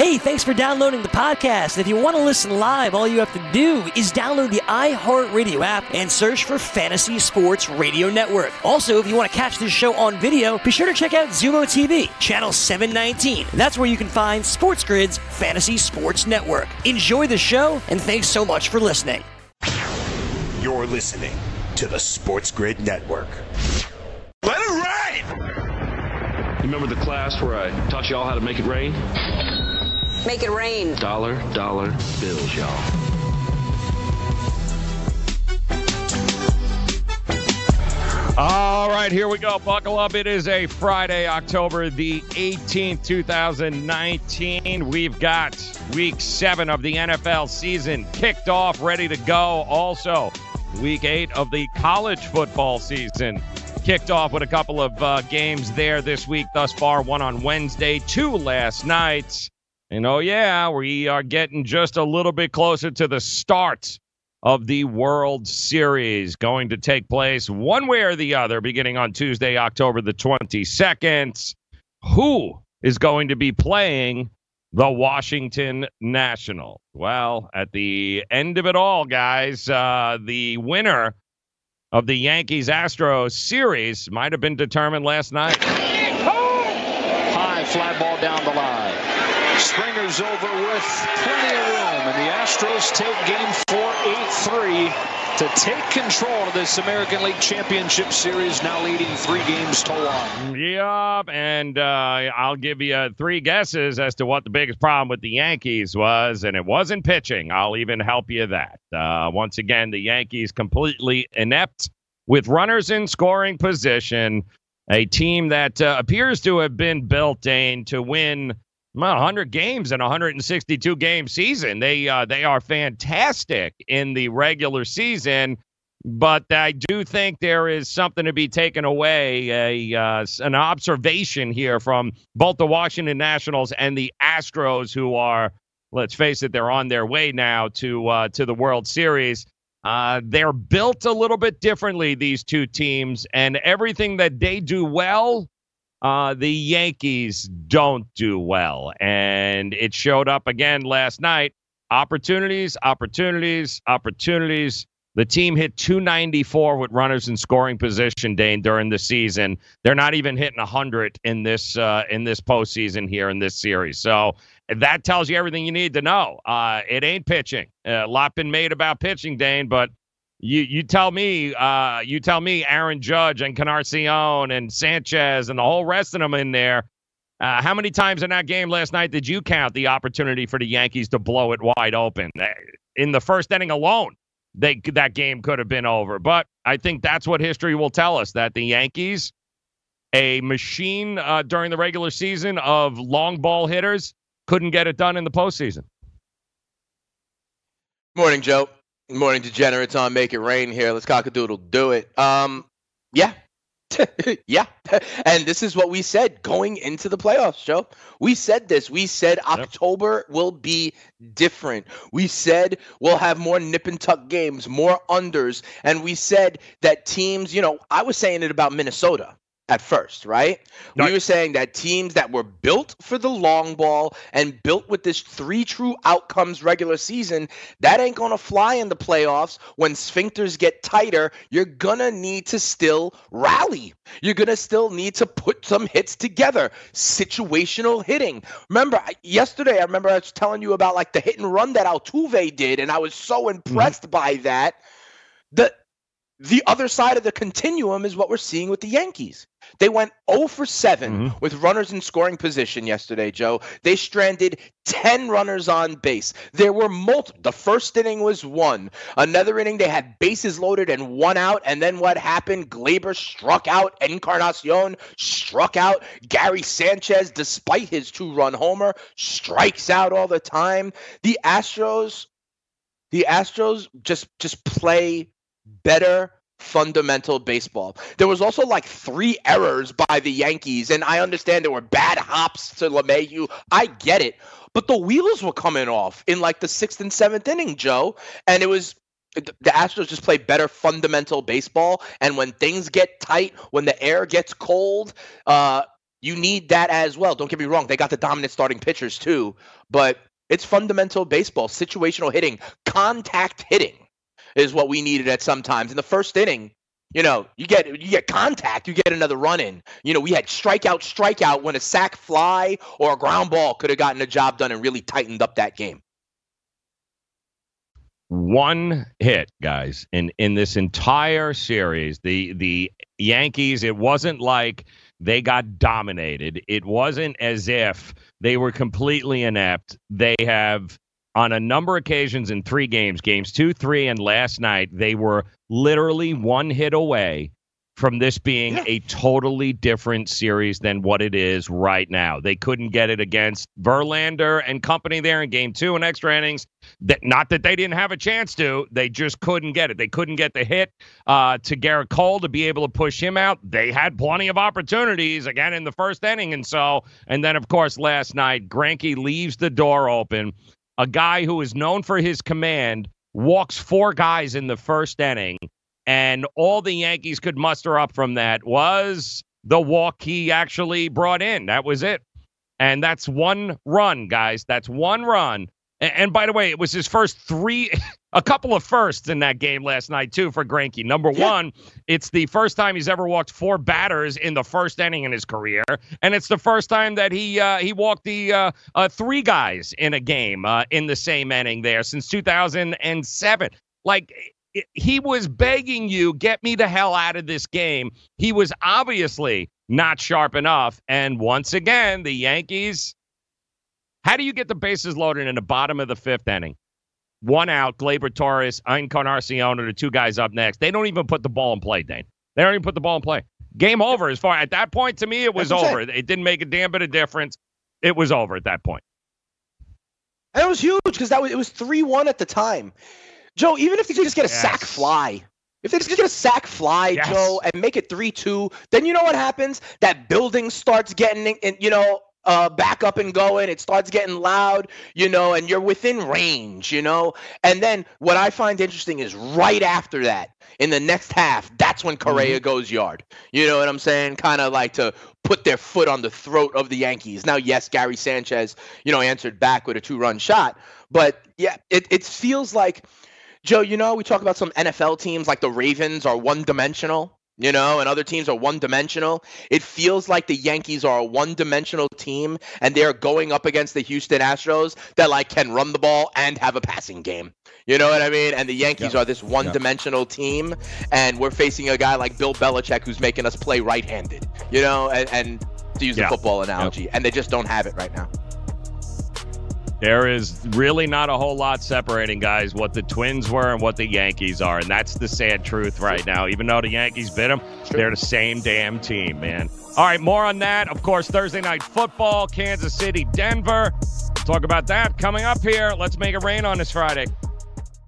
Hey, thanks for downloading the podcast. If you want to listen live, all you have to do is download the iHeartRadio app and search for Fantasy Sports Radio Network. Also, if you want to catch this show on video, be sure to check out Xumo TV, channel 719. That's where you can find Sports Grid's Fantasy Sports Network. Enjoy the show, and thanks so much for listening. You're listening to the Sports Grid Network. Let it rain! You remember the class where I taught y'all how to make it rain? Make it rain. Dollar, dollar bills, y'all. All right, here we go. Buckle up. It is a Friday, October the 18th, 2019. We've got week seven of the NFL season kicked off, ready to go. Also, week eight of the college football season kicked off with a couple of uh, games there this week thus far. One on Wednesday, two last night. And oh, yeah, we are getting just a little bit closer to the start of the World Series going to take place one way or the other beginning on Tuesday, October the 22nd. Who is going to be playing the Washington National? Well, at the end of it all, guys, uh, the winner of the Yankees Astros series might have been determined last night. High fly ball down the line. Springer's over with plenty of room, and the Astros take game four, 8 3 to take control of this American League Championship Series, now leading three games to one. Yep, and uh, I'll give you three guesses as to what the biggest problem with the Yankees was, and it wasn't pitching. I'll even help you that. Uh, once again, the Yankees completely inept with runners in scoring position. A team that uh, appears to have been built, Dane, to win well, 100 games in a 162 game season. They uh, they are fantastic in the regular season, but I do think there is something to be taken away, a uh, an observation here from both the Washington Nationals and the Astros, who are, let's face it, they're on their way now to uh, to the World Series. Uh, they're built a little bit differently, these two teams, and everything that they do well uh, the Yankees don't do well. And it showed up again last night. Opportunities, opportunities, opportunities. The team hit 294 with runners in scoring position, Dane, during the season. They're not even hitting 100 in this uh, in this postseason here in this series. So that tells you everything you need to know. Uh, it ain't pitching. Uh, a lot been made about pitching, Dane, but you you tell me, uh, you tell me, Aaron Judge and Encarnacion and Sanchez and the whole rest of them in there. Uh, how many times in that game last night did you count the opportunity for the Yankees to blow it wide open? Uh, in the first inning alone, they that game could have been over. But I think that's what history will tell us that the Yankees, a machine uh, during the regular season of long ball hitters, couldn't get it done in the postseason. Morning, Joe. Morning, degenerates on Make It Rain here. Let's cockadoodle do it. Um, yeah. yeah. And this is what we said going into the playoffs, Joe. We said this. We said yep. October will be different. We said we'll have more nip and tuck games, more unders. And we said that teams, you know, I was saying it about Minnesota at first, right? We were saying that teams that were built for the long ball and built with this three true outcomes regular season, that ain't going to fly in the playoffs. When sphincters get tighter, you're going to need to still rally. You're going to still need to put some hits together. Situational hitting. Remember, yesterday, I remember I was telling you about like the hit and run that Altuve did, and I was so mm-hmm. impressed mm-hmm. by that. The the other side of the continuum is what we're seeing with the Yankees. They went 0 for 7 mm-hmm. with runners in scoring position yesterday, Joe. They stranded 10 runners on base. There were multiple. The first inning was one. Another inning, they had bases loaded and one out. And then what happened? Gleyber struck out. Encarnacion struck out. Gary Sanchez, despite his two run homer, strikes out all the time. The Astros. The Astros just just play better fundamental baseball. There was also like three errors by the Yankees, and I understand there were bad hops to LeMahieu. I get it, but the wheels were coming off in like the sixth and seventh inning, Joe, and it was. The Astros just play better fundamental baseball, and when things get tight, when the air gets cold, uh, you need that as well. Don't get me wrong; they got the dominant starting pitchers too, but it's fundamental baseball, situational hitting, contact hitting is what we needed at some times. In the first inning, you know, you get you get contact, you get another run in. You know, we had strikeout, strikeout when a sac fly or a ground ball could have gotten the job done and really tightened up that game. One hit, guys, in in this entire series, the the Yankees. It wasn't like they got dominated. It wasn't as if they were completely inept. They have on a number of occasions in three games, games two, three, and last night, they were literally one hit away from this being yeah. a totally different series than what it is right now. They couldn't get it against Verlander and company there in game two and extra innings. That not that they didn't have a chance to, they just couldn't get it. They couldn't get the hit uh, to Gerrit Cole to be able to push him out. They had plenty of opportunities again in the first inning, and so and then of course last night, Greinke leaves the door open a guy who is known for his command walks four guys in the first inning, and all the Yankees could muster up from that was the walk he actually brought in. That was it. And that's one run, guys. That's one run and, and, by the way, it was his first three, a couple of firsts in that game last night too for Greinke. Number one, it's the first time he's ever walked four batters in the first inning in his career, and it's the first time that he uh, he walked the uh, uh, three guys in a game uh, in the same inning there since 2007. Like he was begging you, get me the hell out of this game. He was obviously not sharp enough, and once again, the Yankees how do you get the bases loaded in the bottom of the fifth inning? One out, Gleyber Torres, Encarnacion are the two guys up next. They don't even put the ball in play, Dane. They don't even put the ball in play. Game over as far at that point to me, it was over. It didn't make a damn bit of difference. It was over at that point. And it was huge because that was it was three one at the time. Joe, even if they just get a yes. sac fly, if they just get a sac fly, yes. Joe, and make it three two, then you know what happens? That building starts getting, you know, uh, back up and going. It starts getting loud, you know, and you're within range, you know. And then what I find interesting is right after that, in the next half, that's when Correa mm-hmm. goes yard. You know what I'm saying? Kind of like to put their foot on the throat of the Yankees. Now, yes, Gary Sanchez, you know, answered back with a two run shot, but yeah, it, it feels like. Joe, you know, we talk about some NFL teams like the Ravens are one dimensional you know, and other teams are one dimensional. It feels like the Yankees are a one dimensional team and they're going up against the Houston Astros that like can run the ball and have a passing game. You know what I mean? And the Yankees yep. are this one dimensional yep. team and we're facing a guy like Bill Belichick who's making us play right handed, you know, and, and to use a football analogy. Yep. And they just don't have it right now. There is really not a whole lot separating, guys, what the Twins were and what the Yankees are. And that's the sad truth right now. Even though the Yankees bit them, they're the same damn team, man. All right, more on that. Of course, Thursday night football, Kansas City, Denver. talk about that coming up here. Let's make it rain on this Friday.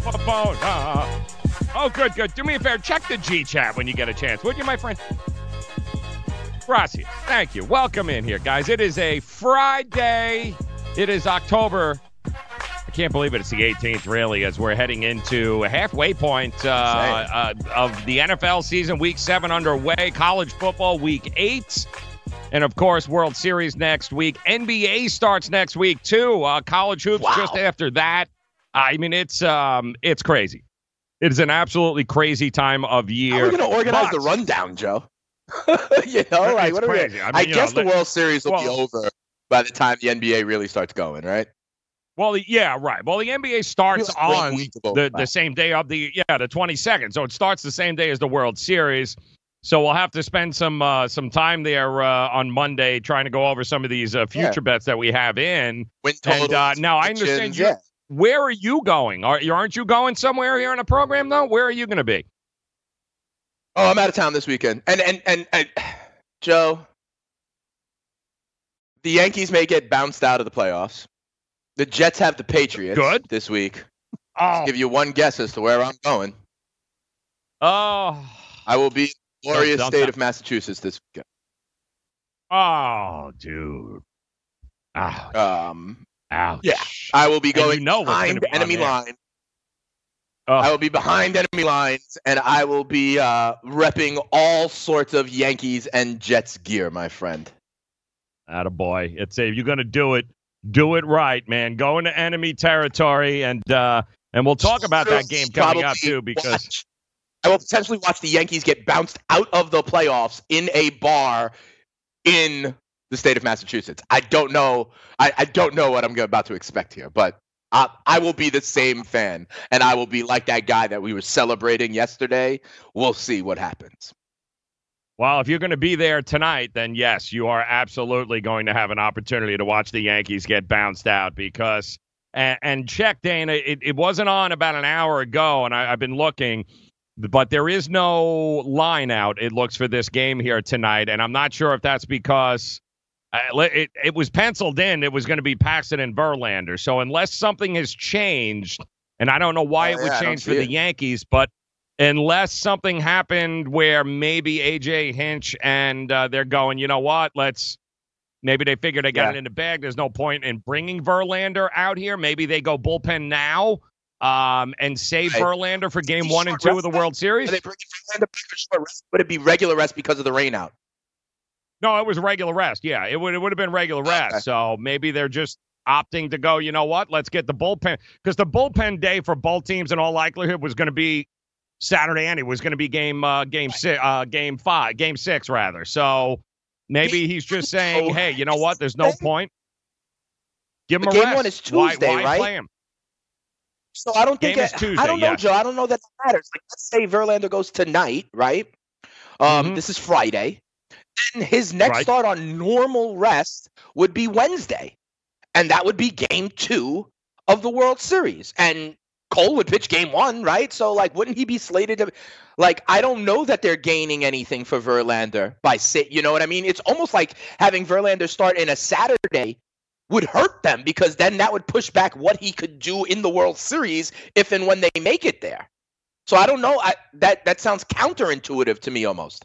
Phone. Uh, oh, good, good. Do me a favor. Check the G chat when you get a chance, would you, my friend? Gracias. Thank you. Welcome in here, guys. It is a Friday. It is October. I can't believe it. It's the 18th, really, as we're heading into a halfway point uh, uh, of the NFL season. Week seven underway. College football, week eight. And of course, World Series next week. NBA starts next week, too. Uh, college hoops wow. just after that. I mean, it's um, it's crazy. It is an absolutely crazy time of year. How are we going to organize but, the rundown, Joe? you know, like what are crazy. we? I, mean, I guess know, the World Series will well, be over by the time the NBA really starts going, right? Well, yeah, right. Well, the NBA starts on the, the same day of the yeah the 22nd, so it starts the same day as the World Series. So we'll have to spend some uh, some time there uh, on Monday trying to go over some of these uh, future yeah. bets that we have in. Win and uh, now I understand you. Yeah. Where are you going? Are, aren't you going somewhere here in the program though? Where are you going to be? Oh, I'm out of town this weekend. And and and, and Joe, the Yankees may get bounced out of the playoffs. The Jets have the Patriots Good. this week. Oh, I'll give you one guess as to where I'm going. oh, I will be in the glorious state of Massachusetts this weekend. oh, dude. Ah, Um, ouch. yeah, I will be And you going know behind be enemy there. line. Ugh. I will be behind enemy lines, and I will be uh, repping all sorts of Yankees and Jets gear, my friend. boy. It's a, if you're gonna do it, do it right, man. Go into enemy territory, and uh, and we'll talk about that game coming up too, because watch- I will potentially watch the Yankees get bounced out of the playoffs in a bar in the state of Massachusetts. I don't know. I, I don't know what I'm about to expect here, but I, I will be the same fan, and I will be like that guy that we were celebrating yesterday. We'll see what happens. Well, if you're going to be there tonight, then yes, you are absolutely going to have an opportunity to watch the Yankees get bounced out because, and, and check, Dana, it, it wasn't on about an hour ago, and I, I've been looking, but there is no line out, it looks, for this game here tonight. And I'm not sure if that's because uh, it, it was penciled in, it was going to be Paxton and Verlander. So unless something has changed, and I don't know why Oh, it would yeah, change for the it. Yankees, but unless something happened where maybe AJ Hinch and uh, they're going, you know what, let's maybe they figure they got Yeah. it in the bag. There's no point in bringing Verlander out here. Maybe they go bullpen now um, and save Right. Verlander for game one and two of the World Are Series. they bringing Verlander back for short rest? Would it be regular rest because of the rain out? No, it was regular rest. Yeah, it would it would have been regular rest. So maybe they're just opting to go. You know what? Let's get the bullpen because the bullpen day for both teams in all likelihood was going to be Saturday. And it was going to be game uh, game six, uh, game five, game six rather. So maybe he's just saying, Oh, hey, you know what? There's no point. Give him But a game rest. one is Tuesday, why, right? Play him? So I don't think Game is Tuesday, I don't know, yes. Joe. I don't know that matters. Like, let's say Verlander goes tonight, right? Um, Mhm. this is Friday. Then his next Right. start on normal rest would be Wednesday, and that would be Game Two of the World Series. And Cole would pitch Game One, right? So, like, wouldn't he be slated to? Like, I don't know that they're gaining anything for Verlander by sit. You know what I mean? It's almost like having Verlander start in a Saturday would hurt them because then that would push back what he could do in the World Series if and when they make it there. So I don't know. I, that that sounds counterintuitive to me almost.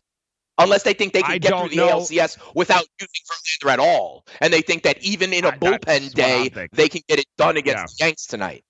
Unless they think they can I get through the know. ALCS without using Verlander at all, and they think that even in a I- bullpen day they can get it done against Yeah. the Yanks tonight.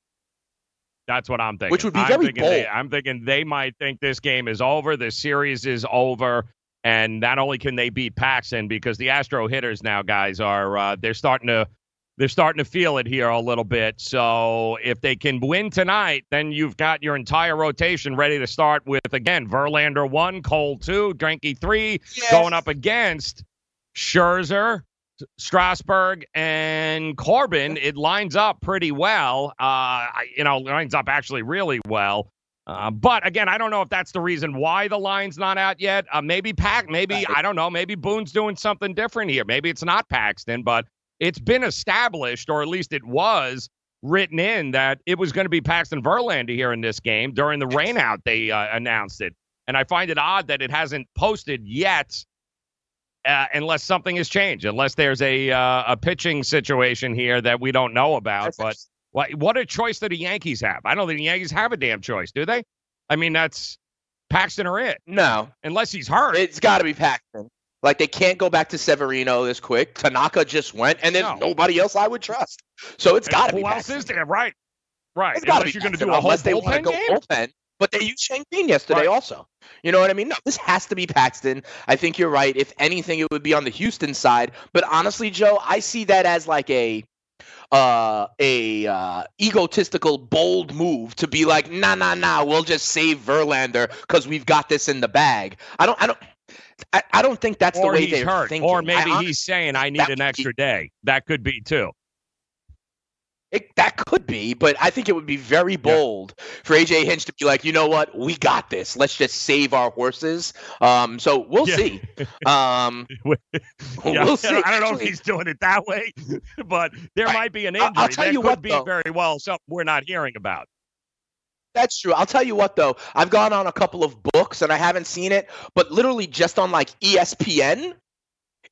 That's what I'm thinking. Which would be I'm very thinking they- bold. I'm thinking they might think this game is over, this series is over, and not only can they beat Paxton because the Astro hitters now, guys, are uh, they're starting to they're starting to feel it here a little bit. So if they can win tonight, then you've got your entire rotation ready to start with again Verlander one, Cole two, Greinke three, going up against Scherzer, Strasburg, and Corbin. It lines up pretty well. Uh, you know, lines up actually really well. Uh, but again, I don't know if that's the reason why the line's not out yet. Uh, maybe Pack, maybe I don't know. Maybe Boone's doing something different here. Maybe it's not Paxton, but it's been established, or at least it was written in that it was going to be Paxton Verlander here in this game during the rainout. They uh, announced it, and I find it odd that it hasn't posted yet, uh, unless something has changed, unless there's a uh, a pitching situation here that we don't know about. But what what a choice that the Yankees have. I don't think the Yankees have a damn choice, do they? I mean, that's Paxton or it, No, unless he's hurt. it's got to be Paxton. Like they can't go back to Severino this quick. Tanaka just went, and there's No. nobody else I would trust. So it's got to be. Who else is there? Right, right. It's got to Unless be you're going to do a whole unless they want to go game. bullpen. But they used Shane Green yesterday Right. also. You know what I mean? No, this has to be Paxton. I think you're right. If anything, it would be on the Houston side. But honestly, Joe, I see that as like a uh a uh egotistical bold move to be like nah nah nah we'll just save Verlander because we've got this in the bag I don't I don't I, I don't think that's or the way they're hurt, thinking or maybe he's saying, "I need an would be- extra day." That could be too. It, that could be, but I think it would be very bold for AJ Hinch to be like, you know what, we got this. Let's just save our horses. Um, so we'll Yeah. see. Um, Yeah, we'll see. I don't know if he's doing it that way, but there Right. might be an injury. I'll tell there you could what, be though. very well something we're not hearing about. That's true. I'll tell you what though, I've gone on a couple of books and I haven't seen it, but literally just on like ESPN,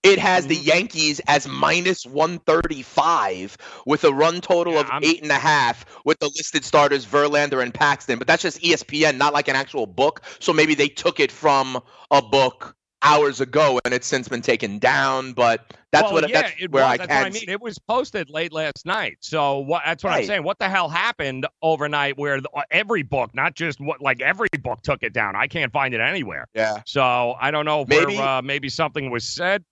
It has the mm-hmm. Yankees as minus 135 with a run total Yeah, of I'm- eight and a half with the listed starters Verlander and Paxton. But that's just ESPN, not like an actual book. So maybe they took it from a book hours ago and it's since been taken down. But that's well, what yeah, that's it where was. I that's can what I mean. It was posted late last night, so what? That's what I'm saying. What the hell happened overnight? Where the, every book, not just what, like every book, took it down. I can't find it anywhere. Yeah. So I don't know Maybe- we're, uh, maybe something was said.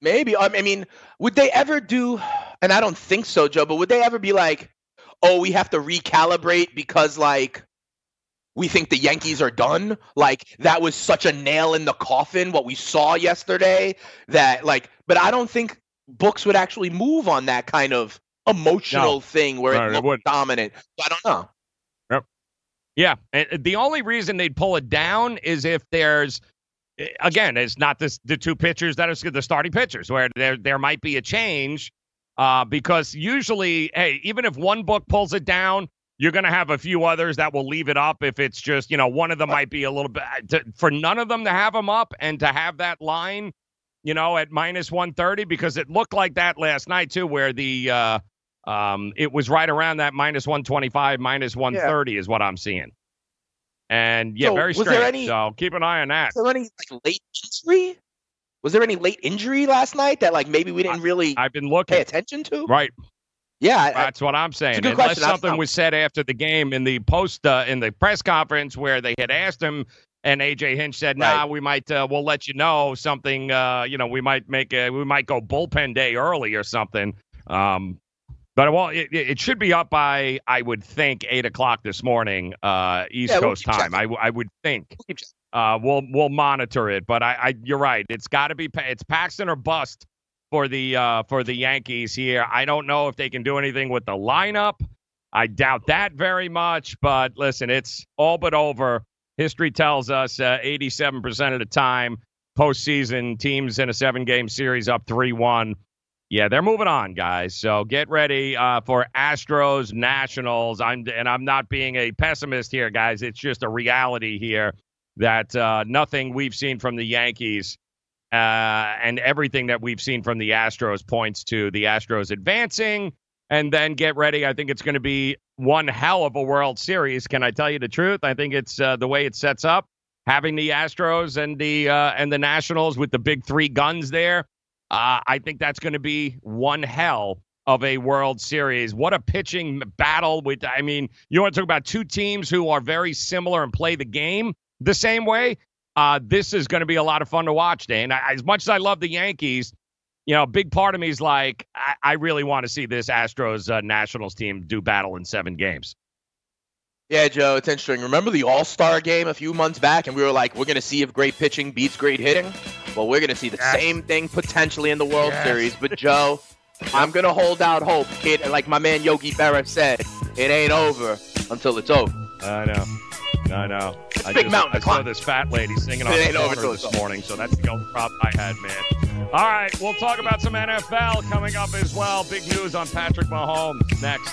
Maybe. I mean, would they ever do? And I don't think so, Joe. But would they ever be like, "Oh, we have to recalibrate because like we think the Yankees are done"? Like that was such a nail in the coffin what we saw yesterday. That like, but I don't think books would actually move on that kind of emotional No. thing where No, it looked wouldn't. dominant. So I don't know. Yeah, and uh, the only reason they'd pull it down is if there's eh, again, it's not this, the two pitchers that are the starting pitchers where there there might be a change uh, because usually, hey, even if one book pulls it down, you're going to have a few others that will leave it up if it's just you know one of them might be a little bit to, for none of them to have them up and to have that line, you know, at minus 130 because it looked like that last night too, where the uh, um, it was right around that minus 125, minus 130 is what I'm seeing. And yeah, So, very strange. any- so keep an eye on that. Was there any like late injury? Was there any late injury last night that like maybe we didn't really I've been looking pay attention to? Right. Yeah, I- I- That's what I'm saying. Unless question. Something was said after the game in the post uh, in the press conference where they had asked him, and AJ Hinch said, "Nah, Right. we might uh, we'll let you know something. Uh, you know, we might make a we might go bullpen day early or something." Um, but well, it, it should be up by I would think eight o'clock this morning, uh, East Yeah, we'll Coast time. I, I would think. We'll. Uh, we'll we'll monitor it, but I, I you're right. It's got to be Pa- it's Paxton or bust for the uh, for the Yankees here. I don't know if they can do anything with the lineup. I doubt that very much. But listen, it's all but over. History tells us uh, 87% of the time postseason teams in a seven game series up three one. Yeah, they're moving on, guys. So get ready uh, for Astros Nationals. I'm and I'm not being a pessimist here, guys. It's just a reality here that uh, nothing we've seen from the Yankees uh, and everything that we've seen from the Astros points to the Astros advancing. And then get ready. I think it's going to be one hell of a World Series. Can I tell you the truth? I think it's uh, the way it sets up, having the Astros and the uh, and the Nationals with the big three guns there. Uh, I think that's going to be one hell of a World Series. What a pitching battle! With I mean, you want to talk about two teams who are very similar and play the game the same way. Uh, this is going to be a lot of fun to watch, Dane. I, as much as I love the Yankees, you know, a big part of me is like, I, I really want to see this Astros uh, Nationals team do battle in seven games. Yeah, Joe, it's interesting. Remember the All Star game a few months back, and we were like, we're going to see if great pitching beats great hitting? Well, we're going to see the Yes. same thing potentially in the World Yes. Series. But, Joe, I'm going to hold out hope. It, like my man Yogi Berra said, it ain't over until it's over. I know. I know. I, big just, mountain I saw this fat lady singing on It the corner this morning, so that's the only prop I had, man. All right, we'll talk about some NFL coming up as well. Big news on Patrick Mahomes next.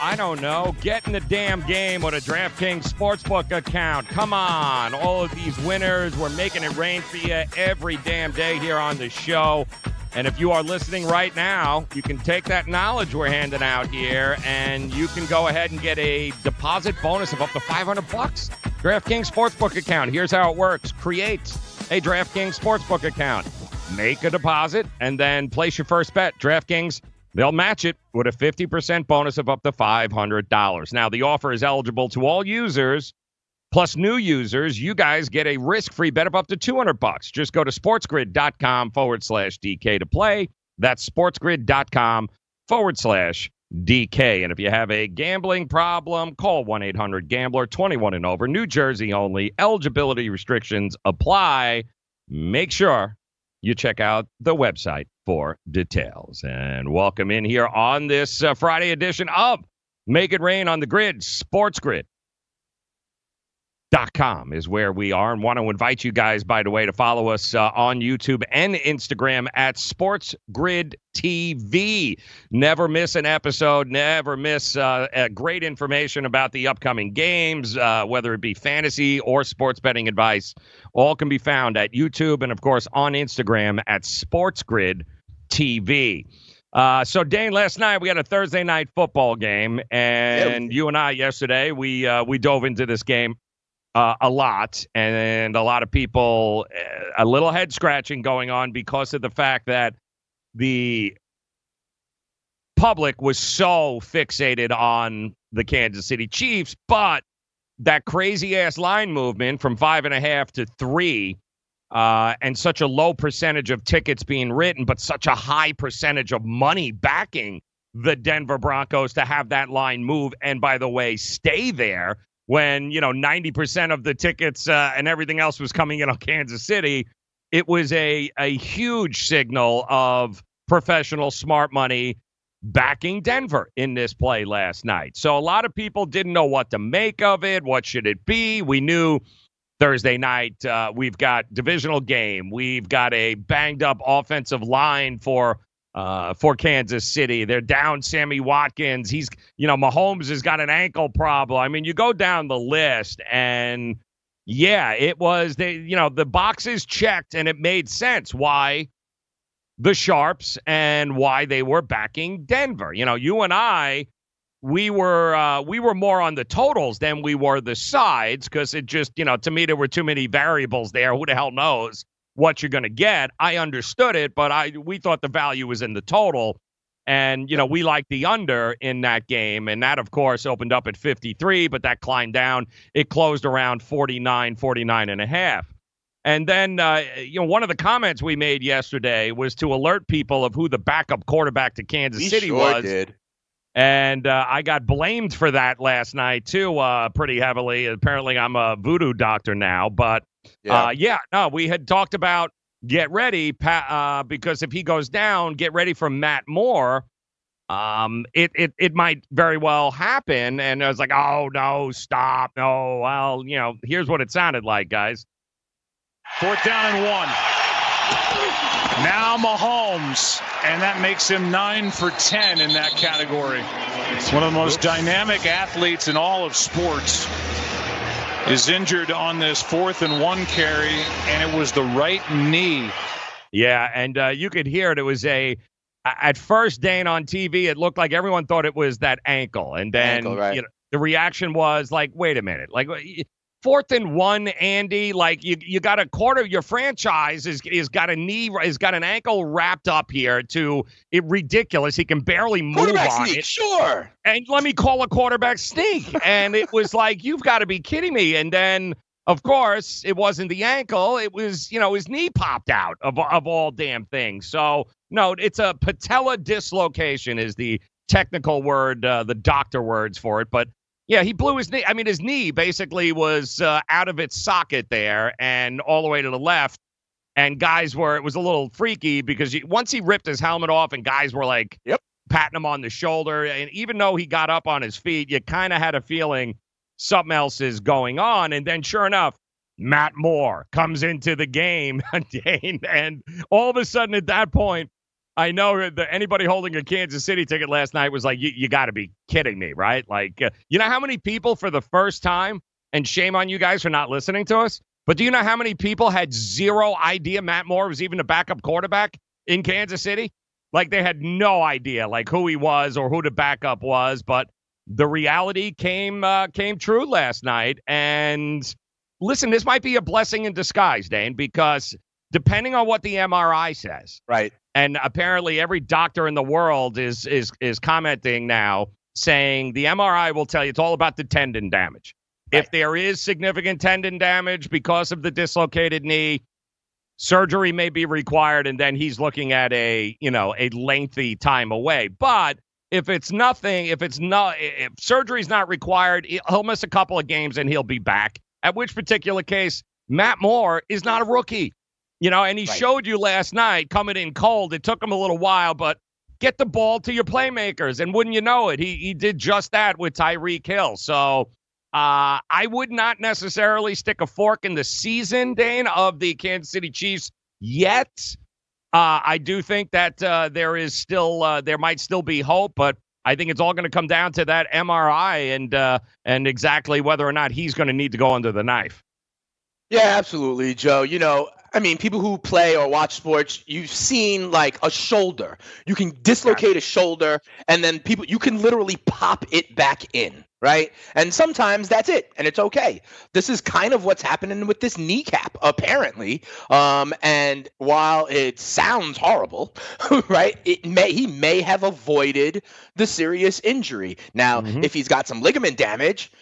I don't know, get in the damn game with a DraftKings Sportsbook account. Come on. All of these winners, we're making it rain for you every damn day here on the show. And if you are listening right now, you can take that knowledge we're handing out here and you can go ahead and get a deposit bonus of up to 500 bucks. DraftKings Sportsbook account. Here's how it works. Create a DraftKings Sportsbook account. Make a deposit and then place your first bet. DraftKings They'll match it with a 50% bonus of up to $500. Now, the offer is eligible to all users Plus, new users, you guys get a risk-free bet of up to 200 bucks. Just go to sportsgrid.com forward slash DK to play. That's sportsgrid.com forward slash DK. And if you have a gambling problem, call 1 800 Gambler 21 and over. New Jersey only. Eligibility restrictions apply. Make sure you check out the website for details. And welcome in here on this uh, Friday edition of Make It Rain on the Grid, Sports Grid. Dot com is where we are and want to invite you guys by the way to follow us uh, on youtube and instagram at sports grid tv never miss an episode never miss uh, great information about the upcoming games uh, whether it be fantasy or sports betting advice. All can be found at youtube and of course on instagram at sports grid tv uh, so Dane, last night we had a Thursday night football game, and you and I yesterday we uh, we dove into this game uh, a lot, and a lot of people uh, a little head scratching going on because of the fact that the public was so fixated on the Kansas City Chiefs, but that crazy ass line movement from five and a half to three, uh, and such a low percentage of tickets being written, but such a high percentage of money backing the Denver Broncos to have that line move, and by the way, stay there when you know 90% of the tickets uh, and everything else was coming in on Kansas City, it was a a huge signal of professional smart money backing Denver in this play last night. So a lot of people didn't know what to make of it. What should it be? We knew Thursday night uh, we've got divisional game. We've got a banged up offensive line for uh, for Kansas City. They're down Sammy Watkins. He's, you know, Mahomes has got an ankle problem. I mean, you go down the list and yeah, it was they, you know, the boxes checked and it made sense why the Sharps and why they were backing Denver. You know, you and I we were uh, we were more on the totals than we were the sides because it just you know to me there were too many variables there. Who the hell knows? What you're going to get. I understood it, but I we thought the value was in the total. And, you know, we liked the under in that game. And that, of course, opened up at 53, but that climbed down. It closed around 49, 49 and a half. And then, uh, you know, one of the comments we made yesterday was to alert people of who the backup quarterback to Kansas we City sure was. Did. And uh, I got blamed for that last night, too, uh, pretty heavily. Apparently, I'm a voodoo doctor now. But yeah. Uh, yeah, no, we had talked about get ready uh, because if he goes down, get ready for Matt Moore. Um, it, it it might very well happen. And I was like, oh no, stop, no. Well, you know, here's what it sounded like, guys. Fourth down and one. Now Mahomes, and that makes him nine for 10 in that category. It's one of the most dynamic athletes in all of sports is injured on this fourth and one carry, and it was the right knee. Yeah, and uh, you could hear it. It was a at first, Dane on TV, it looked like everyone thought it was that ankle, and then ankle, right. you know, the reaction was like, "Wait a minute!" Like fourth and one, Andy. Like you, you got a quarter. Your franchise is is got a knee, has got an ankle wrapped up here to it ridiculous. He can barely move on sneak, it. Sure. And let me call a quarterback sneak. and it was like, you've got to be kidding me. And then. Of course, it wasn't the ankle. It was, you know, his knee popped out of, of all damn things. So, no, it's a patella dislocation, is the technical word, uh, the doctor words for it. But yeah, he blew his knee. I mean, his knee basically was uh, out of its socket there and all the way to the left. And guys were, it was a little freaky because once he ripped his helmet off and guys were like, yep, patting him on the shoulder. And even though he got up on his feet, you kind of had a feeling something else is going on. And then sure enough, Matt Moore comes into the game, and all of a sudden at that point, I know that anybody holding a Kansas City ticket last night was like, you, got to be kidding me, right? Like, uh, you know how many people for the first time, and shame on you guys for not listening to us, but do you know how many people had zero idea Matt Moore was even a backup quarterback in Kansas City? Like, they had no idea, like, who he was or who the backup was, but the reality came uh, came true last night. And listen, this might be a blessing in disguise, Dane, because depending on what the MRI says, right, and apparently every doctor in the world is is is commenting now saying the MRI will tell you it's all about the tendon damage. Right. If there is significant tendon damage because of the dislocated knee, surgery may be required and then he's looking at a, you know, a lengthy time away. But if it's nothing, if it's not if surgery's not required, he'll miss a couple of games and he'll be back. At which particular case, Matt Moore is not a rookie. You know, and he right. showed you last night coming in cold. It took him a little while, but get the ball to your playmakers. And wouldn't you know it, he he did just that with Tyreek Hill. So uh, I would not necessarily stick a fork in the season, Dane, of the Kansas City Chiefs yet. Uh, I do think that uh, there is still uh, there might still be hope, but I think it's all going to come down to that MRI and uh, and exactly whether or not he's going to need to go under the knife. Yeah, absolutely, Joe. You know, I mean, people who play or watch sports, you've seen like a shoulder. You can dislocate a shoulder, and then people, you can literally pop it back in, right? And sometimes that's it, and it's okay. This is kind of what's happening with this kneecap, apparently. Um, and while it sounds horrible, right, it may he may have avoided the serious injury. Now, mm-hmm. if he's got some ligament damage,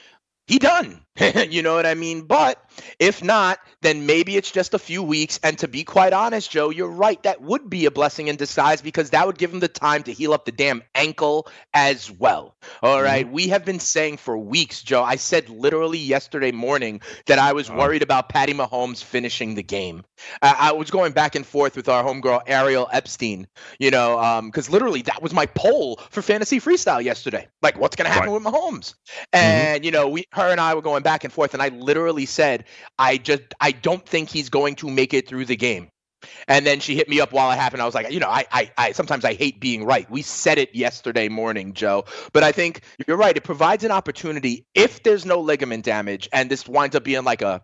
he done. you know what I mean? But if not, then maybe it's just a few weeks. And to be quite honest, Joe, you're right. That would be a blessing in disguise because that would give him the time to heal up the damn ankle as well. All right? mm-hmm. We have been saying for weeks, Joe. I said literally yesterday morning that I was oh. worried about Patty Mahomes finishing the game. Uh, I was going back and forth with our homegirl, Ariel Epstein, you know, because um, literally that was my poll for fantasy freestyle yesterday. Like, what's going to happen right. with Mahomes? Mm-hmm. And, mm-hmm. you know, we, her and I were going back and forth, and I literally said, I just I don't think he's going to make it through the game. And then she hit me up while it happened. I was like, you know, I, I, I sometimes I hate being right. We said it yesterday morning, Joe. But I think you're right. It provides an opportunity if there's no ligament damage and this winds up being like a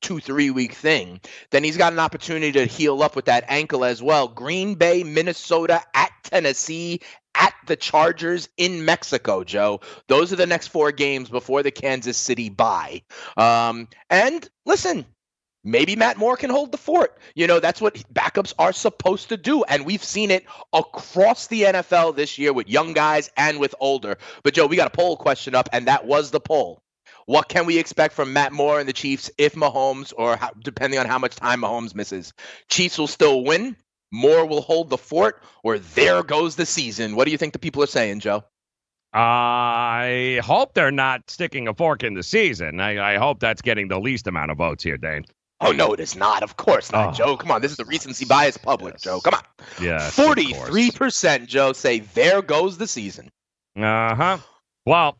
two, three week thing, then he's got an opportunity to heal up with that ankle as well. Green Bay, Minnesota, at Tennessee, at the Chargers in Mexico, Joe. Those are the next four games before the Kansas City bye. Um, and listen, maybe Matt Moore can hold the fort. You know, that's what backups are supposed to do. And we've seen it across the NFL this year with young guys and with older. But, Joe, we got a poll question up, and that was the poll. What can we expect from Matt Moore and the Chiefs if Mahomes, or how, depending on how much time Mahomes misses? Chiefs will still win Moore will hold the fort, or there goes the season. What do you think the people are saying, Joe? I hope they're not sticking a fork in the season. I, I hope that's getting the least amount of votes here, Dane. Oh no, it is not. Of course not, oh, Joe. Come on, this is a recency bias public, yes. Joe. Come on. Yeah. Forty-three percent, Joe, say there goes the season. Uh huh. Well,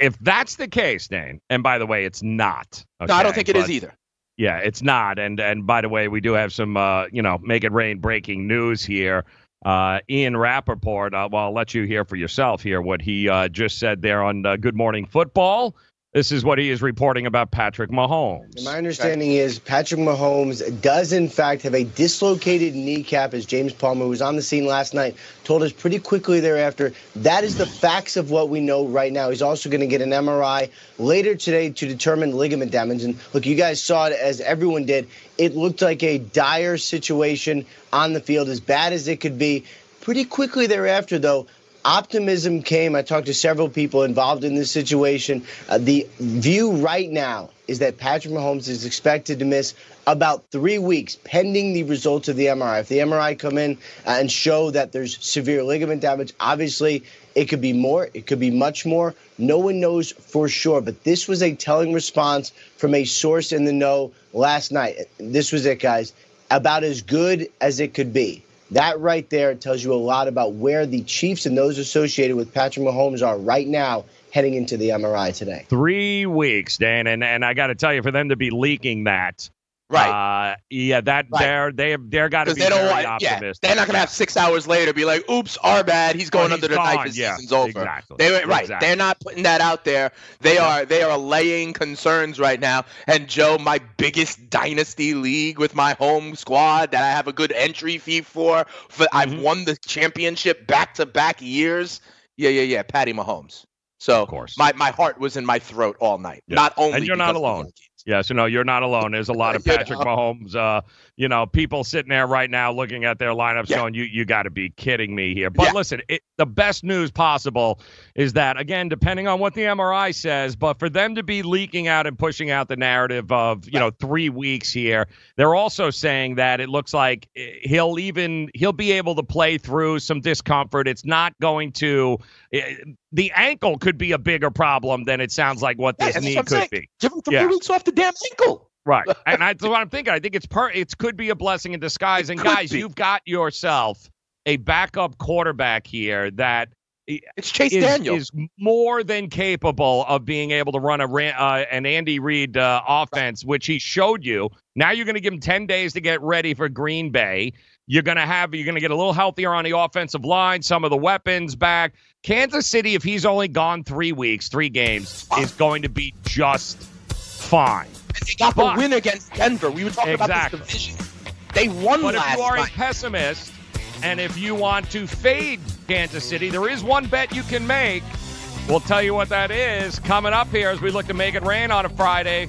if that's the case, Dane, and by the way, it's not. Okay, no, I don't think it is either. Yeah, it's not. And and by the way, we do have some uh, you know, make it rain breaking news here. Uh, Ian Rapoport, uh, well, I'll let you hear for yourself here what he uh, just said there on uh, Good Morning Football. This is what he is reporting about Patrick Mahomes. My understanding is Patrick Mahomes does, in fact, have a dislocated kneecap, as James Palmer, who was on the scene last night, told us pretty quickly thereafter. That is the facts of what we know right now. He's also going to get an MRI later today to determine ligament damage. And look, you guys saw it as everyone did. It looked like a dire situation on the field, as bad as it could be. Pretty quickly thereafter, though, optimism came. I talked to several people involved in this situation. Uh, the view right now is that Patrick Mahomes is expected to miss about three weeks pending the results of the MRI. If the MRI come in uh, and show that there's severe ligament damage, obviously it could be more, it could be much more. No one knows for sure, but this was a telling response from a source in the know last night. This was it, guys. About as good as it could be. That right there tells you a lot about where the Chiefs and those associated with Patrick Mahomes are right now heading into the MRI today. Three weeks, Dan, and and I got to tell you, for them to be leaking that Right. Uh, yeah, that right. they're they they're got to be they don't very want, optimistic. Yeah, they're not gonna have six hours later be like, "Oops, our bad. He's going oh, under the gone. knife. His yeah, season's over." Exactly. They right. Exactly. They're not putting that out there. They yeah. are they are allaying concerns right now. And Joe, my biggest dynasty league with my home squad that I have a good entry fee for. For mm-hmm. I've won the championship back to back years. Yeah, yeah, yeah. Patty Mahomes. So of course. my my heart was in my throat all night. Yeah. Not only and you're not alone. Yeah, so no, you're not alone. There's a lot of Patrick Mahomes, uh, you know, people sitting there right now looking at their lineups Yeah. going, you, you got to be kidding me here. But Yeah. listen, it, the best news possible is that, again, depending on what the MRI says, but for them to be leaking out and pushing out the narrative of, you know, three weeks here, they're also saying that it looks like eh, he'll even, he'll be able to play through some discomfort. It's not going to, eh, the ankle could be a bigger problem than it sounds like what this that's knee could saying. be. Give him three Yeah. weeks off the damn ankle. Right. And that's what I'm thinking. I think it's per it could be a blessing in disguise. And guys, be. you've got yourself a backup quarterback here that It's Chase is, Daniel. is more than capable of being able to run a uh, an Andy Reid uh, offense, which he showed you. Now you're going to give him 10 days to get ready for Green Bay. You're going to have you're going to get a little healthier on the offensive line, some of the weapons back. Kansas City, if he's only gone three weeks, three games, is going to be just fine. They got But- the win against Denver. We were talking Exactly. about this division. They won But if you are a pessimist and if you want to fade Kansas City, there is one bet you can make. We'll tell you what that is coming up here as we look to make it rain on a Friday.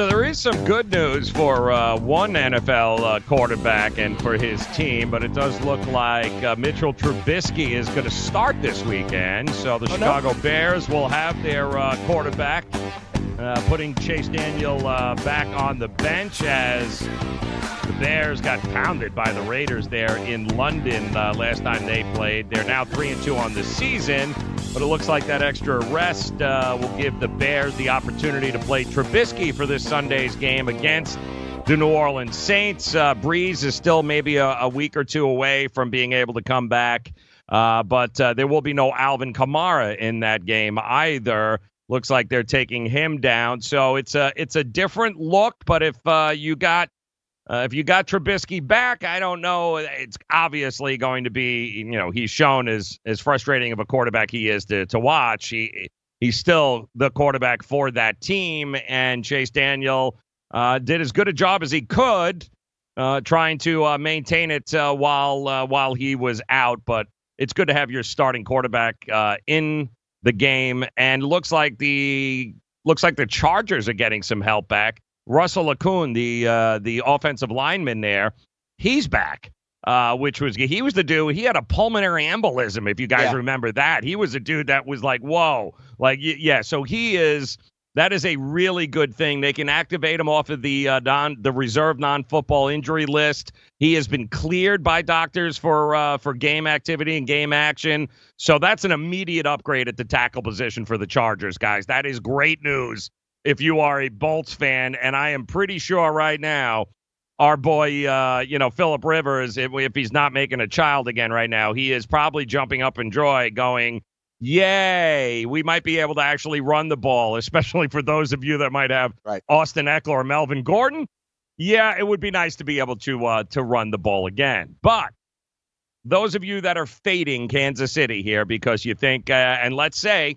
So there is some good news for uh, one NFL uh, quarterback and for his team, but it does look like uh, Mitchell Trubisky is going to start this weekend. So the Chicago Bears will have their uh, quarterback, uh, putting Chase Daniel uh, back on the bench as the Bears got pounded by the Raiders there in London uh, last time they played. They're now three and two on the season, but it looks like that extra rest uh, will give the Bears the opportunity to play Trubisky for this Sunday's game against the New Orleans Saints. Uh, Brees is still maybe a, a week or two away from being able to come back, uh, but uh, there will be no Alvin Kamara in that game either. Looks like they're taking him down, so it's a it's a different look. But if uh, you got uh, if you got Trubisky back, I don't know. It's obviously going to be, you know, he's shown as as frustrating of a quarterback he is to to watch. He he's still the quarterback for that team, and Chase Daniel uh, did as good a job as he could, uh, trying to uh, maintain it uh, while while he was out. But it's good to have your starting quarterback in the game, and looks like the looks like the Chargers are getting some help back. Russell Okung, the uh, the offensive lineman there, he's back. Uh, which was he was the dude. He had a pulmonary embolism. If you guys Yeah. remember that, he was a dude that was like, whoa, like y- yeah. So he is. That is a really good thing. They can activate him off of the uh, non the reserve non football injury list. He has been cleared by doctors for uh, for game activity and game action. So that's an immediate upgrade at the tackle position for the Chargers, guys. That is great news if you are a Bolts fan, and I am pretty sure right now, our boy, uh, you know, Philip Rivers, if, if he's not making a child again right now, he is probably jumping up in joy, going, "Yay! We might be able to actually run the ball." Especially for those of you that might have Right. Austin Ekeler or Melvin Gordon. Yeah, it would be nice to be able to uh, to run the ball again, but those of you that are fading Kansas City here because you think, uh, and let's say,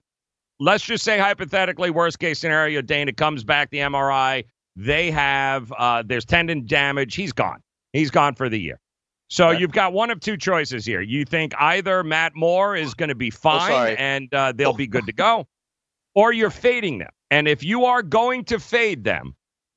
let's just say hypothetically, worst case scenario, Dana comes back, the MRI, they have, uh, there's tendon damage. He's gone. He's gone for the year. So Right. you've got one of two choices here. You think either Matt Moore is going to be fine sorry. and uh, they'll be good to go, or you're fading them. And if you are going to fade them,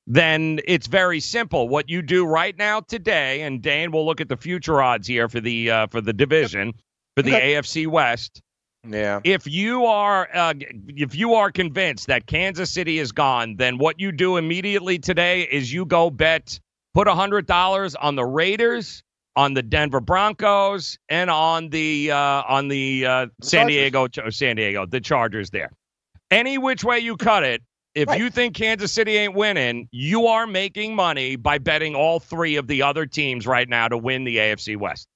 then it's very simple. What you do right now today, and Dane will look at the future odds here for the uh, for the division for the AFC West. Yeah. If you are uh, if you are convinced that Kansas City is gone, then what you do immediately today is you go bet put hundred dollars on the Raiders, on the Denver Broncos, and on the uh, on the uh, San Diego San Diego the Chargers. There, any which way you cut it. If Right. you think Kansas City ain't winning, you are making money by betting all three of the other teams right now to win the AFC West.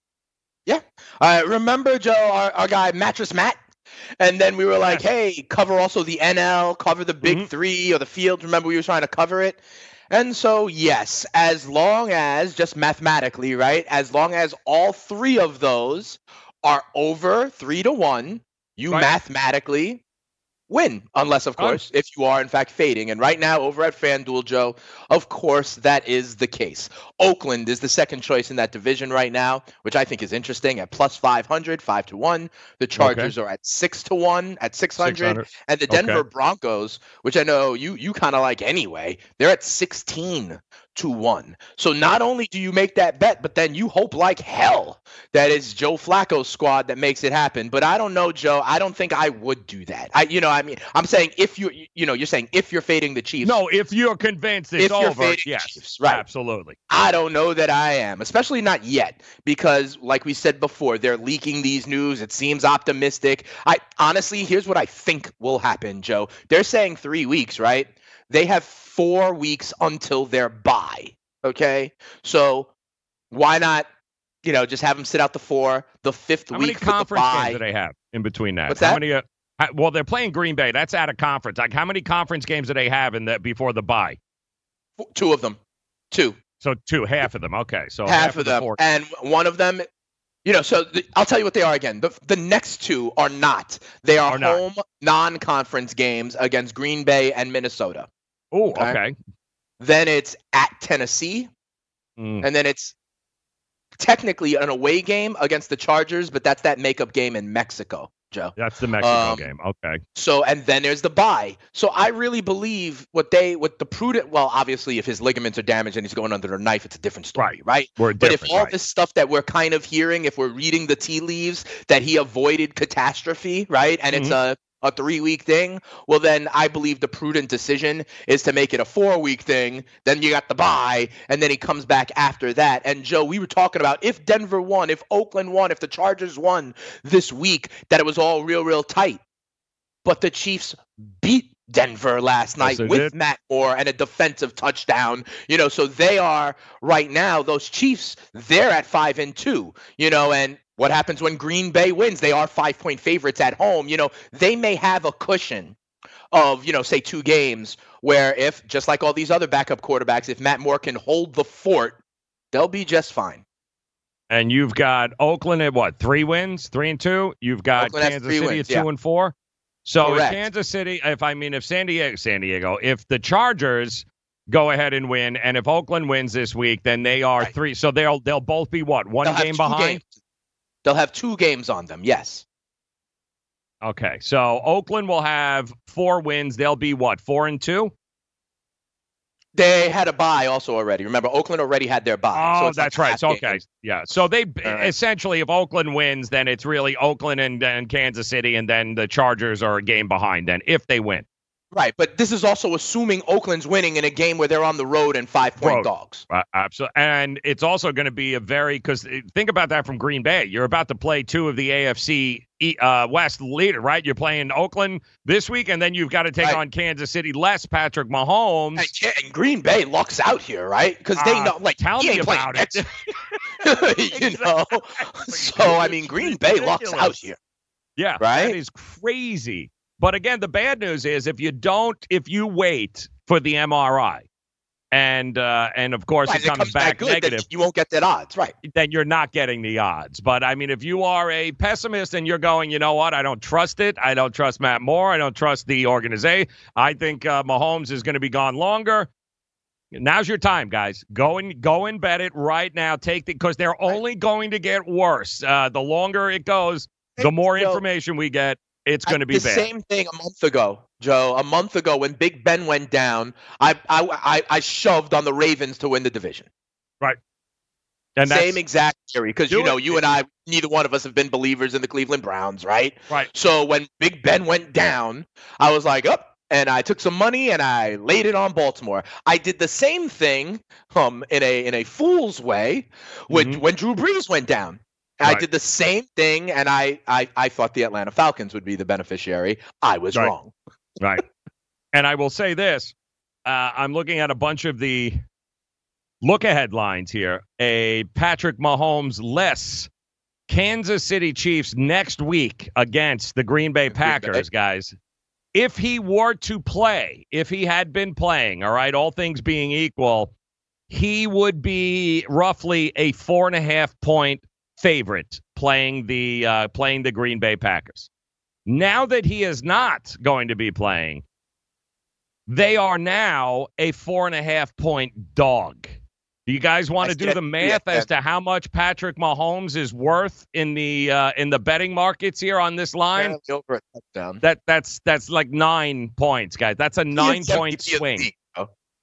Yeah. Uh, remember, Joe, our, our guy Mattress Matt? And then we were like, hey, cover also the NL, cover the big Mhm. three or the field. Remember, we were trying to cover it. And so, yes, as long as, just mathematically, right, as long as all three of those are over three to one, you Right. mathematically win. Unless, of course, if you are in fact fading. And right now, over at FanDuel, Joe, of course, that is the case. Oakland is the second choice in that division right now, which I think is interesting at plus 500, 5 to 1. The Chargers are at 6 to 1 at 600. 600. And the Okay. Denver Broncos, which I know you you kind of like anyway, they're at 16 to 1. So not only do you make that bet, but then you hope like hell that it's Joe Flacco's squad that makes it happen. But I don't know, Joe. I don't think I would do that. I you know, I mean, I'm saying if you you know, you're saying if you're fading the Chiefs. No, if you're convinced it's If you're over, fading yes, Chiefs, right. absolutely. I don't know that I am, especially not yet, because like we said before, they're leaking these news. It seems optimistic. I honestly, here's what I think will happen, Joe. They're saying three weeks, right? They have four weeks until their bye. Okay, so why not, you know, just have them sit out the four, the fifth How many week for the conference games do they have in between that? What's how that? many? Uh, well, they're playing Green Bay. That's out of conference. Like, how many conference games do they have in that before the bye? Two of them, two. So two, half of them. Okay, so half, of the them, four- and one of them, you know. So the, I'll tell you what they are again. The the next two are not. They are, Are not. home non-conference games against Green Bay and Minnesota. Oh, Okay. okay. Then it's at Tennessee, Mm. and then it's technically an away game against the Chargers, but that's that makeup game in Mexico, Joe. That's the Mexico Um, game. Okay. So and then there's the bye. So I really believe what they what the prudent well, obviously if his ligaments are damaged and he's going under a knife, it's a different story, right? We're But if all right. this stuff that we're kind of hearing, if we're reading the tea leaves that he avoided catastrophe, right? And it's Mm-hmm. a a three week thing, well then I believe the prudent decision is to make it a four week thing. Then you got the bye, and then he comes back after that. And Joe, we were talking about if Denver won, if Oakland won, if the Chargers won this week, that it was all real, real tight. But the Chiefs beat Denver last night they with did. Matt Moore and a defensive touchdown. You know, so they are right now, those Chiefs, they're at five and two, you know, and what happens when Green Bay wins? They are five point favorites at home. You know, they may have a cushion of, you know, say two games where if, just like all these other backup quarterbacks, if Matt Moore can hold the fort, they'll be just fine. And you've got Oakland at what? Three wins, three and two. You've got Oakland Kansas City wins, at two yeah. and four. So if Kansas City, if I mean, if San Diego, San Diego, if the Chargers go ahead and win, and if Oakland wins this week, then they are Right. three. So they'll they'll both be what one They'll game two behind. games. They'll have two games on them, yes. Okay, so Oakland will have four wins. They'll be what four and two. They had a bye also already. Remember, Oakland already had their bye. so Oh, it's like that's right. half So, okay, yeah. So they All right. essentially, if Oakland wins, then it's really Oakland and, and Kansas City, and then the Chargers are a game behind. Then if they win, Right, but this is also assuming Oakland's winning in a game where they're on the road and five point Road. dogs. Uh, absolutely. And it's also going to be a very because think about that from Green Bay. You're about to play two of the AFC uh, West leader, right? You're playing Oakland this week, and then you've got to take Right. on Kansas City less Patrick Mahomes. And, yeah, and Green Bay lucks out here, right? Because they Uh, know, like, tell me about it. you know. So I mean, Green Bay lucks out here. Yeah, Right? That is crazy. But again, the bad news is if you don't, if you wait for the MRI, and uh, and of course Right, it comes, back, good, then negative, you won't get that odds, right? then you're not getting the odds. But I mean, if you are a pessimist and you're going, you know what, I don't trust it. I don't trust Matt Moore. I don't trust the organization. I think uh, Mahomes is going to be gone longer. Now's your time, guys. Go and go and bet it right now. Take the because they're only going to get worse. Uh, the longer it goes, the more information we get. It's going to be the bad. same thing a month ago, Joe. A month ago, when Big Ben went down, I I I, I shoved on the Ravens to win the division. Right. And Same exact theory, because you know, it. you and I, neither one of us have been believers in the Cleveland Browns, right? right. So when Big Ben went down, I was like, up. and I took some money and I laid it on Baltimore. I did the same thing um in a in a fool's way with Mhm. when Drew Brees went down. I did the same thing and I, I I thought the Atlanta Falcons would be the beneficiary. I was Right. wrong. Right. and I will say this uh, I'm looking at a bunch of the look ahead lines here. A Patrick Mahomes less Kansas City Chiefs next week against the Green Bay Packers, guys. If he were to play, if he had been playing, all right, all things being equal, he would be roughly a four and a half point favorite playing the uh, playing the Green Bay Packers. Now that he is not going to be playing, they are now a four and a half point dog. Do you guys want to do the math as to how much Patrick Mahomes is worth in the uh, in the betting markets here on this line? Over a touchdown. That that's that's like nine points, guys. That's a nine point swing.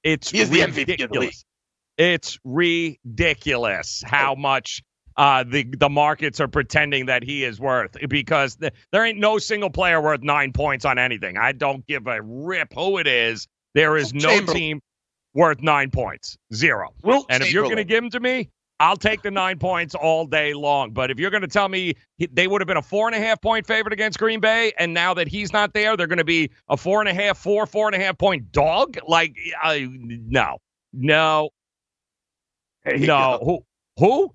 It's ridiculous. It's ridiculous how much uh, the the markets are pretending that he is worth because the, there ain't no single player worth nine points on anything. I don't give a rip who it is. There is no team worth nine points, zero. Wilt and if you're going to give them to me, I'll take the nine points all day long. But if you're going to tell me they would have been a four and a half point favorite against Green Bay, and now that he's not there, they're going to be a four and a half, four, four and a half point dog, like, uh, no, no, no. Who? Who?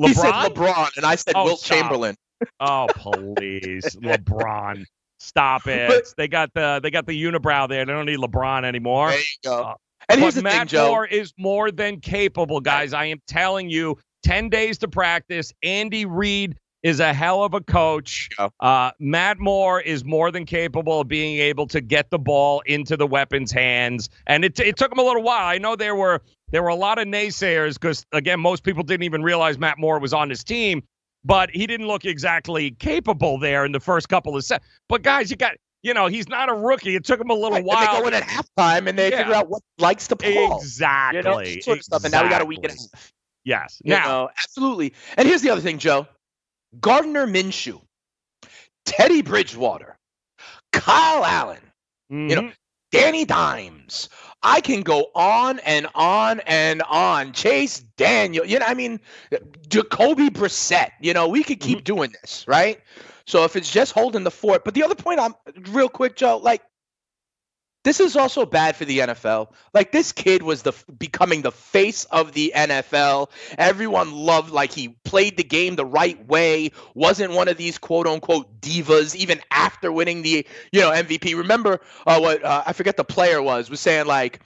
LeBron? He said LeBron, and I said oh, Wilt stop. Chamberlain. Oh, please, LeBron. Stop it. But- they got the they got the unibrow there. They don't need LeBron anymore. There you go. Uh, and here's but the Matt thing, Joe. Moore is more than capable, guys. I am telling you, 10 days to practice. Andy Reid is a hell of a coach. Uh, Matt Moore is more than capable of being able to get the ball into the weapons' hands. And it, it took him a little while. I know there were there were a lot of naysayers because again, most people didn't even realize Matt Moore was on his team, but he didn't look exactly capable there in the first couple of sets. But guys, you got you know, he's not a rookie. It took him a little Right, and while. they go in at halftime and they Yeah. figure out what likes to play. Exactly. You know, sort of stuff. And now we got a week and a half. Yes. You Now, know, absolutely. And here's the other thing, Joe. Gardner Minshew, Teddy Bridgewater, Kyle Allen, you know, mhm. Danny Dimes. I can go on and on and on. Chase Daniel, you know, I mean, Jacoby Brissett. You know, we could keep Mm-hmm. doing this, right? So if it's just holding the fort, but the other point, I'm real quick, Joe. Like, this is also bad for the NFL. Like this kid was the becoming the face of the NFL. Everyone loved like he played the game the right way. Wasn't one of these quote unquote divas even after winning the you know MVP. Remember uh, what uh, I forget the player was was saying like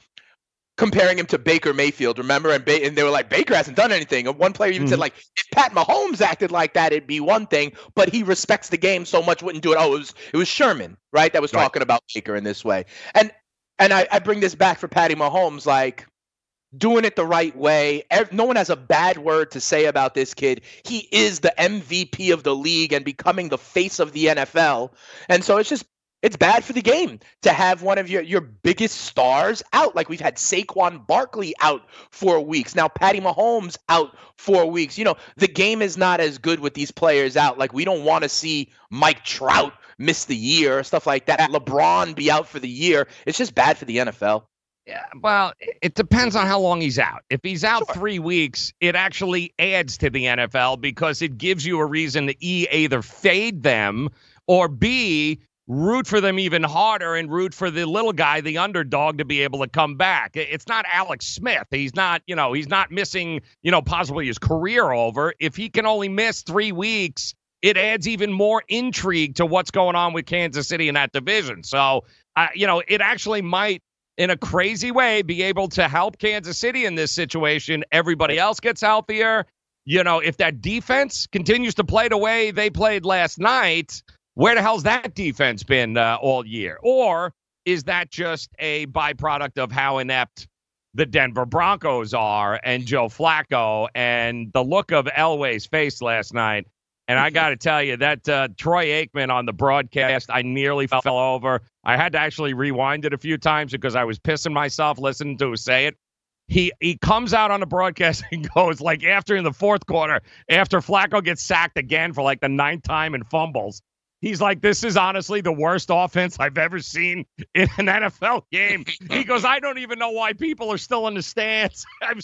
comparing him to Baker Mayfield. Remember and ba- and they were like Baker hasn't done anything. And one player even said Mhm. like if Pat Mahomes acted like that it'd be one thing, but he respects the game so much wouldn't do it. Oh, it was it was Sherman, right? That was Right. talking about Baker in this way. And and I, I bring this back for Patty Mahomes, like doing it the right way. No one has a bad word to say about this kid. He is the MVP of the league and becoming the face of the NFL. And so it's just it's bad for the game to have one of your, your biggest stars out. Like we've had Saquon Barkley out for weeks. Now Patty Mahomes out for weeks. You know, the game is not as good with these players out. Like we don't want to see Mike Trout miss the year, stuff like that. LeBron be out for the year. It's just bad for the NFL. Yeah, well, it- depends on how long he's out. If he's out Sure. three weeks, it actually adds to the NFL because it gives you a reason to e either fade them or b root for them even harder and root for the little guy, the underdog, to be able to come back. It's not Alex Smith. He's not, you know, he's not missing, you know, possibly his career over. If he can only miss three weeks, it adds even more intrigue to what's going on with Kansas City in that division. So, uh, you know, it actually might in a crazy way be able to help Kansas City in this situation. Everybody else gets healthier. You know, if that defense continues to play the way they played last night, where the hell's that defense been uh, all year? Or is that just a byproduct of how inept the Denver Broncos are and Joe Flacco and the look of Elway's face last night? And I got to tell you that uh, Troy Aikman on the broadcast, I nearly fell over. I had to actually rewind it a few times because I was pissing myself listening to him say it. He he comes out on the broadcast and goes like after in the fourth quarter, after Flacco gets sacked again for like the ninth time and fumbles. He's like, this is honestly the worst offense I've ever seen in an NFL game. He goes, I don't even know why people are still in the stands. I'm,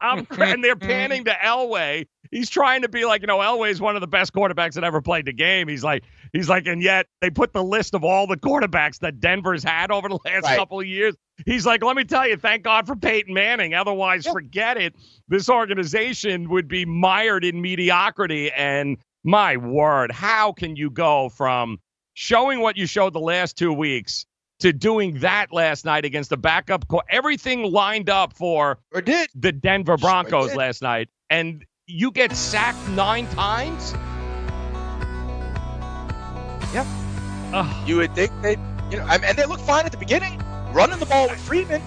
I'm, and they're panning to Elway. He's trying to be like, you know, Elway is one of the best quarterbacks that ever played the game. He's like, he's like, and yet they put the list of all the quarterbacks that Denver's had over the last Right. couple of years. He's like, let me tell you, thank God for Peyton Manning. Otherwise, forget it. This organization would be mired in mediocrity. And My word, how can you go from showing what you showed the last two weeks to doing that last night against the backup? Co- everything lined up for or did the Denver Broncos did. last night, and you get sacked nine times. Yep. You would think they, you know, I mean, and they look fine at the beginning, running the ball with Freeman.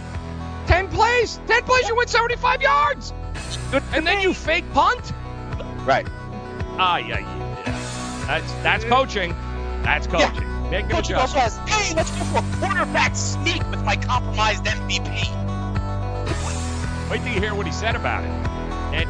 Ten plays, ten plays, you win seventy-five yards, and then you fake punt. Right. Ah, yeah, yeah. That's that's coaching. That's coaching. Make an Coach also has, hey, let's go for a quarterback sneak with my compromised MVP. Wait till you hear what he said about it. And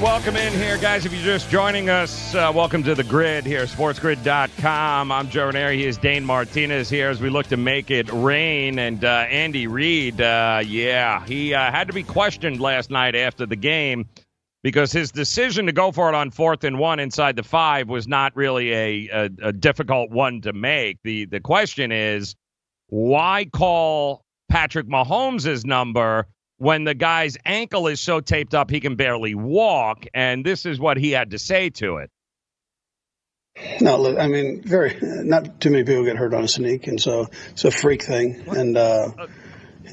Welcome in here, guys. If you're just joining us, uh, welcome to the grid here, sportsgrid.com. I'm Joe Raineri. He is Dane Martinez here as we look to make it rain. And uh, Andy Reid, uh, yeah, he uh, had to be questioned last night after the game because his decision to go for it on fourth and one inside the five was not really a, a, a difficult one to make. The, the question is, why call Patrick Mahomes' number when the guy's ankle is so taped up he can barely walk? And this is what he had to say to it. No, look, I mean, very not too many people get hurt on a sneak, and so it's a freak thing, and uh,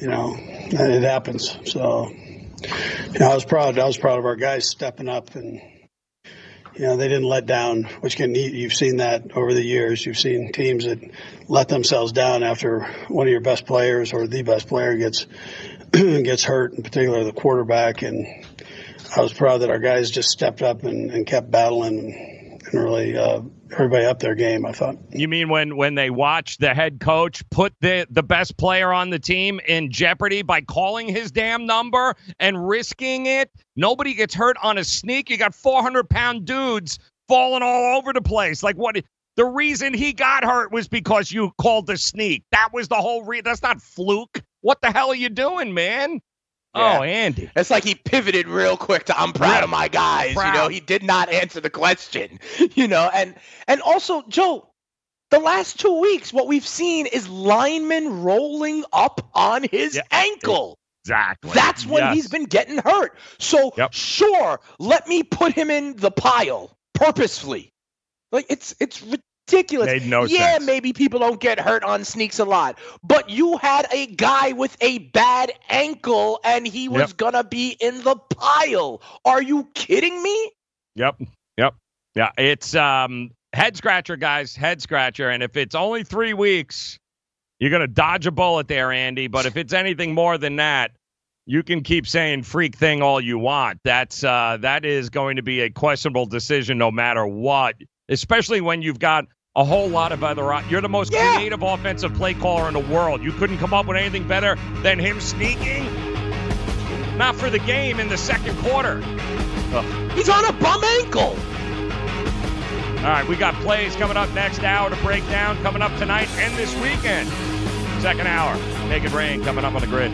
you know, it happens. So, you know, I was proud. I was proud of our guys stepping up, and you know, they didn't let down. Which can you've seen that over the years. You've seen teams that let themselves down after one of your best players or the best player gets gets hurt, in particular the quarterback. And I was proud that our guys just stepped up and, and kept battling and really uh, everybody up their game. I thought. You mean when when they watched the head coach put the the best player on the team in jeopardy by calling his damn number and risking it? Nobody gets hurt on a sneak. You got 400 pound dudes falling all over the place. Like what? The reason he got hurt was because you called the sneak. That was the whole reason. That's not fluke. What the hell are you doing, man? Oh, yeah. Oh, Andy. It's like he pivoted real quick to I'm proud of my guys. Proud. You know, he did not answer the question. You know, and and also Joe, the last two weeks, what we've seen is linemen rolling up on his ankle. Exactly. That's when Yes. he's been getting hurt. So sure, let me put him in the pile purposefully. Like it's it's ridiculous. Made no yeah, sense. maybe people don't get hurt on sneaks a lot, but you had a guy with a bad ankle and he was Yep. gonna be in the pile. Are you kidding me? Yep. Yep. Yeah. It's um head scratcher, guys. Head scratcher. And if it's only three weeks, you're gonna dodge a bullet there, Andy. But if it's anything more than that, you can keep saying freak thing all you want. That's uh that is going to be a questionable decision no matter what. Especially when you've got a whole lot of other you're the most creative offensive play caller in the world. You couldn't come up with anything better than him sneaking. Not for the game in the second quarter. Ugh. He's on a bum ankle. All right, we got plays coming up next hour to break down, coming up tonight and this weekend. Second hour, make it rain coming up on the grid.